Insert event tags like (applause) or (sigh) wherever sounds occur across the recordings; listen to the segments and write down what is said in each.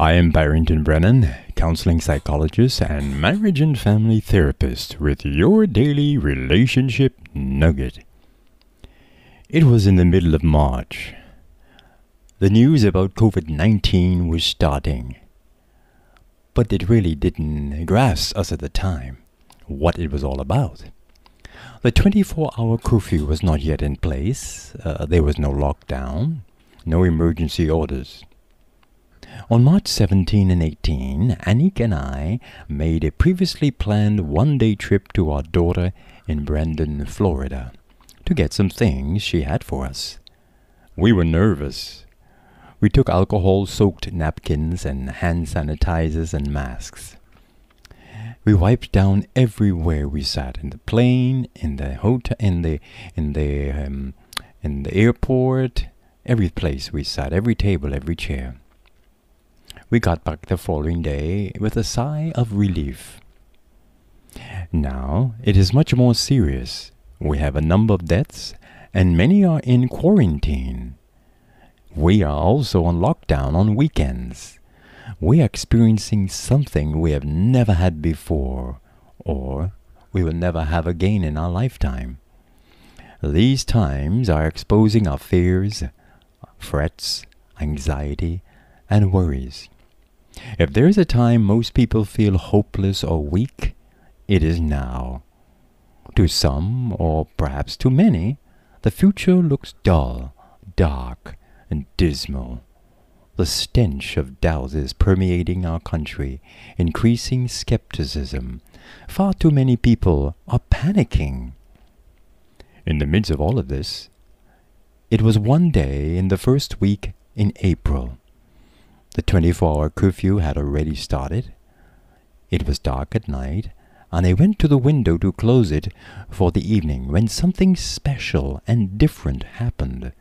I am Barrington Brennen, counseling psychologist and marriage and family therapist, with your daily relationship nugget. It was in the middle of March. The news about COVID 19 was starting, but it really didn't grasp us at the time what it was all about. The 24 hour curfew was not yet in place, uh, there was no lockdown, no emergency orders. On March 17 and 18, Annick and I made a previously planned one day trip to our daughter in Brandon, Florida, to get some things she had for us. We were nervous. We took alcohol soaked napkins and hand sanitizers and masks. We wiped down everywhere we sat in the plane, in the hotel, in the in the um, in the airport, every place we sat, every table, every chair. We got back the following day with a sigh of relief. Now it is much more serious. We have a number of deaths, and many are in quarantine. We are also on lockdown on weekends. We are experiencing something we have never had before, or we will never have again in our lifetime. These times are exposing our fears, frets, anxiety, and worries. If there is a time most people feel hopeless or weak, it is now. To some, or perhaps to many, the future looks dull, dark, and dismal. The stench of doubt is permeating our country, increasing skepticism. Far too many people are panicking. In the midst of all of this, it was one day in the first week in April the 24 hour curfew had already started. It was dark at night, and I went to the window to close it for the evening when something special and different happened.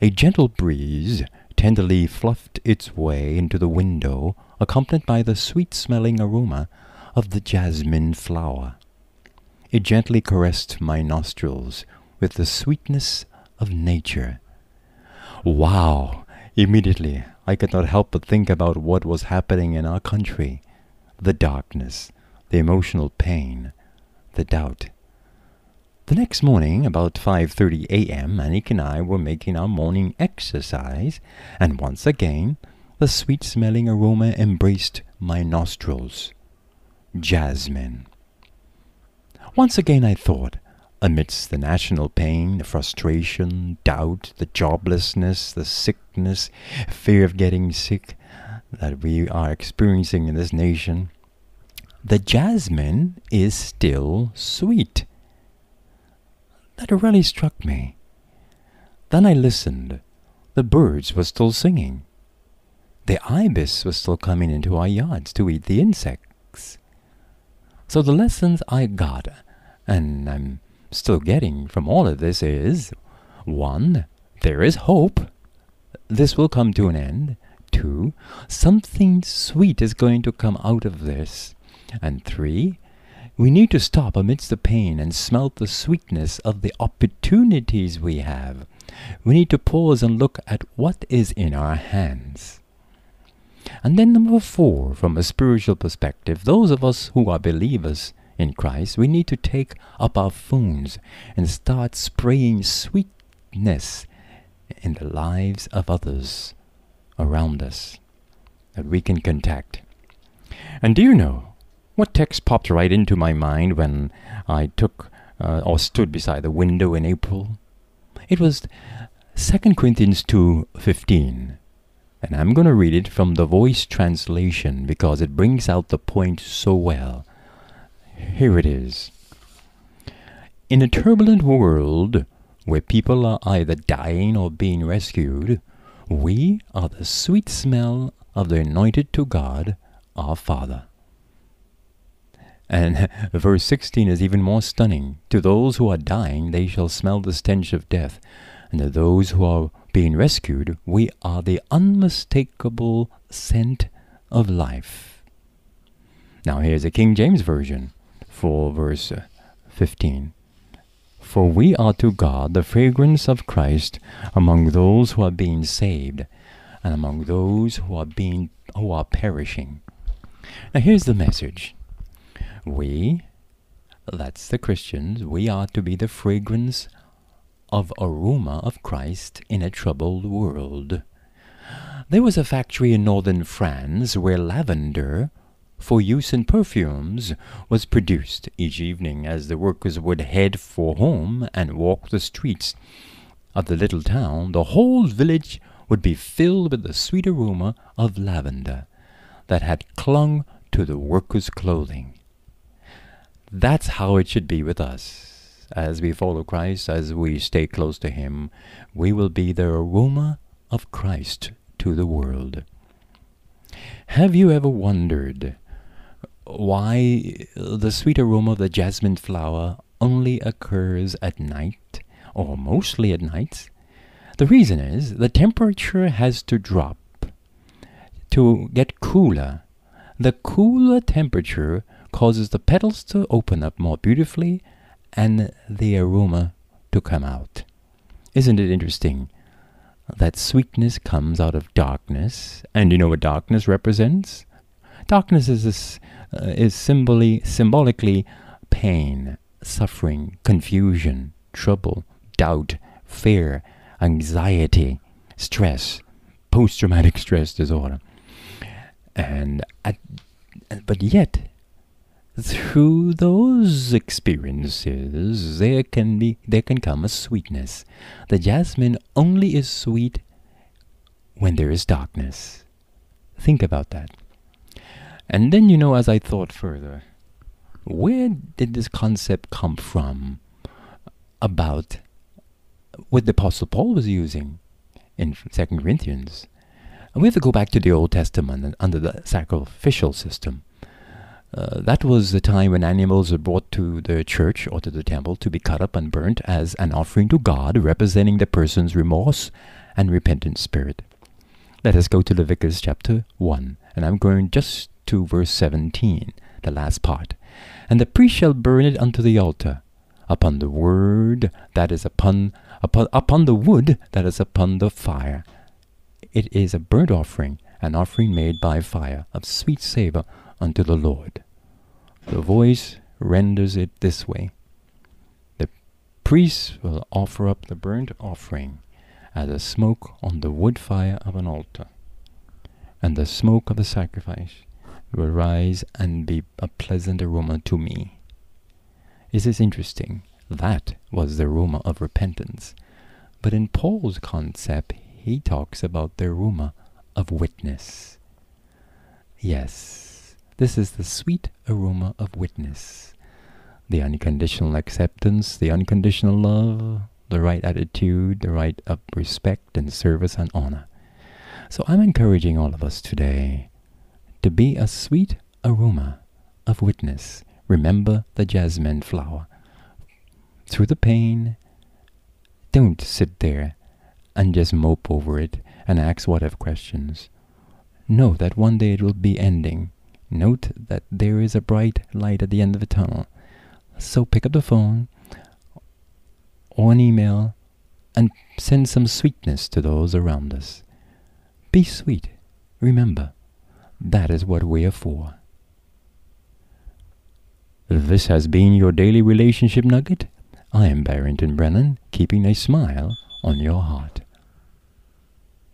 A gentle breeze tenderly fluffed its way into the window, accompanied by the sweet smelling aroma of the jasmine flower. It gently caressed my nostrils with the sweetness of nature. Wow! Immediately I could not help but think about what was happening in our country the darkness, the emotional pain, the doubt. The next morning, about 5:30 a.m., Annick and I were making our morning exercise, and once again the sweet-smelling aroma embraced my nostrils. Jasmine. Once again I thought, amidst the national pain, the frustration, doubt, the joblessness, the sickness, fear of getting sick that we are experiencing in this nation, the jasmine is still sweet. That really struck me. Then I listened. The birds were still singing. The ibis was still coming into our yards to eat the insects. So the lessons I got, and I'm still getting from all of this is one, there is hope. This will come to an end. Two, something sweet is going to come out of this. And three, we need to stop amidst the pain and smelt the sweetness of the opportunities we have. We need to pause and look at what is in our hands. And then, number four, from a spiritual perspective, those of us who are believers in Christ, we need to take up our phones and start spraying sweetness in the lives of others around us that we can contact. And do you know what text popped right into my mind when I took uh, or stood beside the window in April? It was 2 Corinthians 2:15. And I'm going to read it from the voice translation because it brings out the point so well. Here it is. In a turbulent world where people are either dying or being rescued, we are the sweet smell of the anointed to God, our Father. And (laughs) verse 16 is even more stunning. To those who are dying, they shall smell the stench of death. And to those who are being rescued, we are the unmistakable scent of life. Now, here's a King James Version for verse 15. For we are to God the fragrance of Christ among those who are being saved. and among those who are being who are perishing. Now here's the message. We, that's the Christians, we are to be the fragrance of aroma of Christ in a troubled world. There was a factory in northern France where lavender, for use in perfumes, was produced each evening as the workers would head for home and walk the streets of the little town. The whole village would be filled with the sweet aroma of lavender that had clung to the workers' clothing. That's how it should be with us. As we follow Christ, as we stay close to Him, we will be the aroma of Christ to the world. Have you ever wondered why the sweet aroma of the jasmine flower only occurs at night, or mostly at night? The reason is the temperature has to drop to get cooler. The cooler temperature causes the petals to open up more beautifully and the aroma to come out. Isn't it interesting that sweetness comes out of darkness? And you know what darkness represents? Darkness is, this, uh, is symboli- symbolically pain, suffering, confusion, trouble, doubt, fear, anxiety, stress, post traumatic (laughs) stress disorder. And at, but yet, through those experiences, there can be there can come a sweetness. The jasmine only is sweet when there is darkness. Think about that. And then you know, as I thought further, where did this concept come from about what the Apostle Paul was using in Second Corinthians? And we have to go back to the Old Testament and under the sacrificial system. Uh, that was the time when animals were brought to the church or to the temple to be cut up and burnt as an offering to God, representing the person's remorse and repentant spirit. Let us go to Leviticus chapter 1, and I'm going just to verse 17, the last part. And the priest shall burn it unto the altar, upon the word that is upon, upon, upon the wood that is upon the fire. It is a burnt offering, an offering made by fire, of sweet savour unto the Lord. The voice renders it this way The priest will offer up the burnt offering as a smoke on the wood fire of an altar, and the smoke of the sacrifice will rise and be a pleasant aroma to me. Is this interesting? That was the aroma of repentance. But in Paul's concept, he talks about the aroma of witness. Yes, this is the sweet aroma of witness. The unconditional acceptance, the unconditional love, the right attitude, the right of respect and service and honor. So I'm encouraging all of us today to be a sweet aroma of witness. Remember the jasmine flower. Through the pain, don't sit there and just mope over it and ask what if questions. Know that one day it will be ending. Note that there is a bright light at the end of the tunnel. So pick up the phone or an email and send some sweetness to those around us. Be sweet. Remember, that is what we are for. This has been your daily relationship nugget. I am Barrington Brennen, keeping a smile on your heart.